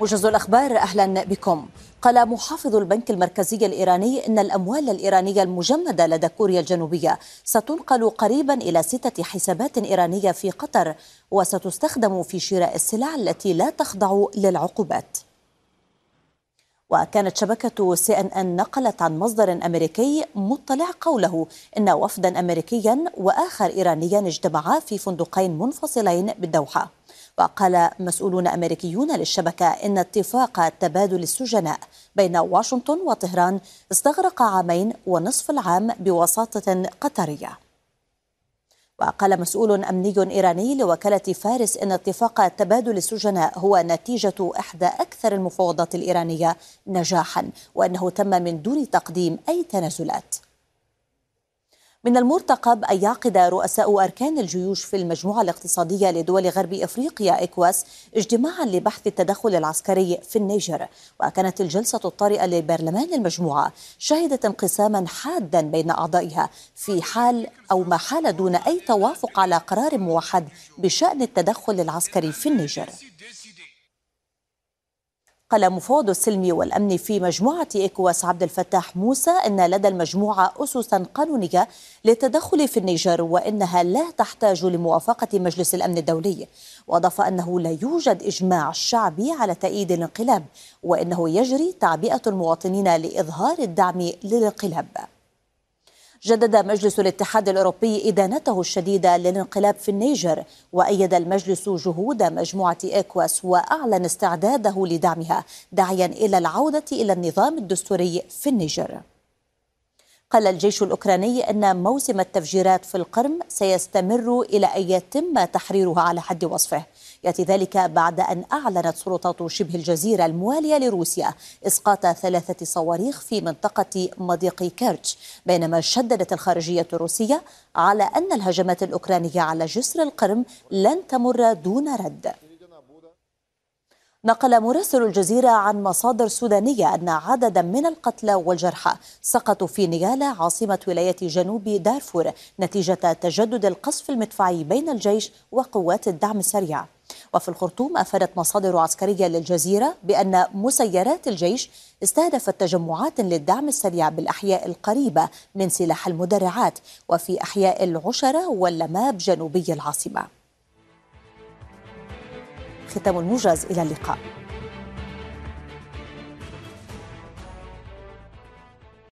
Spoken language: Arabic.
موجز الأخبار أهلا بكم. قال محافظ البنك المركزي الإيراني إن الأموال الإيرانية المجمدة لدى كوريا الجنوبية ستنقل قريبا إلى ستة حسابات إيرانية في قطر وستستخدم في شراء السلع التي لا تخضع للعقوبات. وكانت شبكة سي ان ان نقلت عن مصدر أمريكي مطلع قوله إن وفدا أمريكيا وآخر إيرانيا اجتمعا في فندقين منفصلين بالدوحة. وقال مسؤولون أمريكيون للشبكة إن اتفاق تبادل السجناء بين واشنطن وطهران استغرق عامين ونصف العام بوساطة قطرية. وقال مسؤول أمني إيراني لوكالة فارس إن اتفاق تبادل السجناء هو نتيجة إحدى أكثر المفاوضات الإيرانية نجاحا وأنه تم من دون تقديم أي تنازلات. من المرتقب أن يعقد رؤساء أركان الجيوش في المجموعة الاقتصادية لدول غرب إفريقيا إكواس اجتماعا لبحث التدخل العسكري في النيجر. وكانت الجلسة الطارئة لبرلمان المجموعة شهدت انقساما حادا بين أعضائها في حال أو ما حال دون أي توافق على قرار موحد بشأن التدخل العسكري في النيجر. قال مفوض السلم والأمن في مجموعة إكواس عبد الفتاح موسى أن لدى المجموعة أسسا قانونية للتدخل في النيجر وإنها لا تحتاج لموافقة مجلس الأمن الدولي. وأضاف أنه لا يوجد إجماع شعبي على تأييد الانقلاب وإنه يجري تعبئة المواطنين لإظهار الدعم للانقلاب. جدد مجلس الاتحاد الأوروبي إدانته الشديدة للانقلاب في النيجر وأيد المجلس جهود مجموعة إكواس وأعلن استعداده لدعمها داعيا إلى العودة إلى النظام الدستوري في النيجر. قال الجيش الأوكراني أن موسم التفجيرات في القرم سيستمر إلى أن يتم تحريرها على حد وصفه. يأتي ذلك بعد أن أعلنت سلطات شبه الجزيرة الموالية لروسيا إسقاط ثلاثة صواريخ في منطقة مضيق كيرتش بينما شددت الخارجية الروسية على أن الهجمات الأوكرانية على جسر القرم لن تمر دون رد. نقل مراسل الجزيرة عن مصادر سودانية أن عددا من القتلى والجرحى سقطوا في نيالا عاصمة ولاية جنوب دارفور نتيجة تجدد القصف المدفعي بين الجيش وقوات الدعم السريع. وفي الخرطوم أفادت مصادر عسكرية للجزيرة بأن مسيرات الجيش استهدفت تجمعات للدعم السريع بالأحياء القريبة من سلاح المدرعات وفي أحياء العشرة واللماب جنوبي العاصمة. ختام الموجز إلى اللقاء.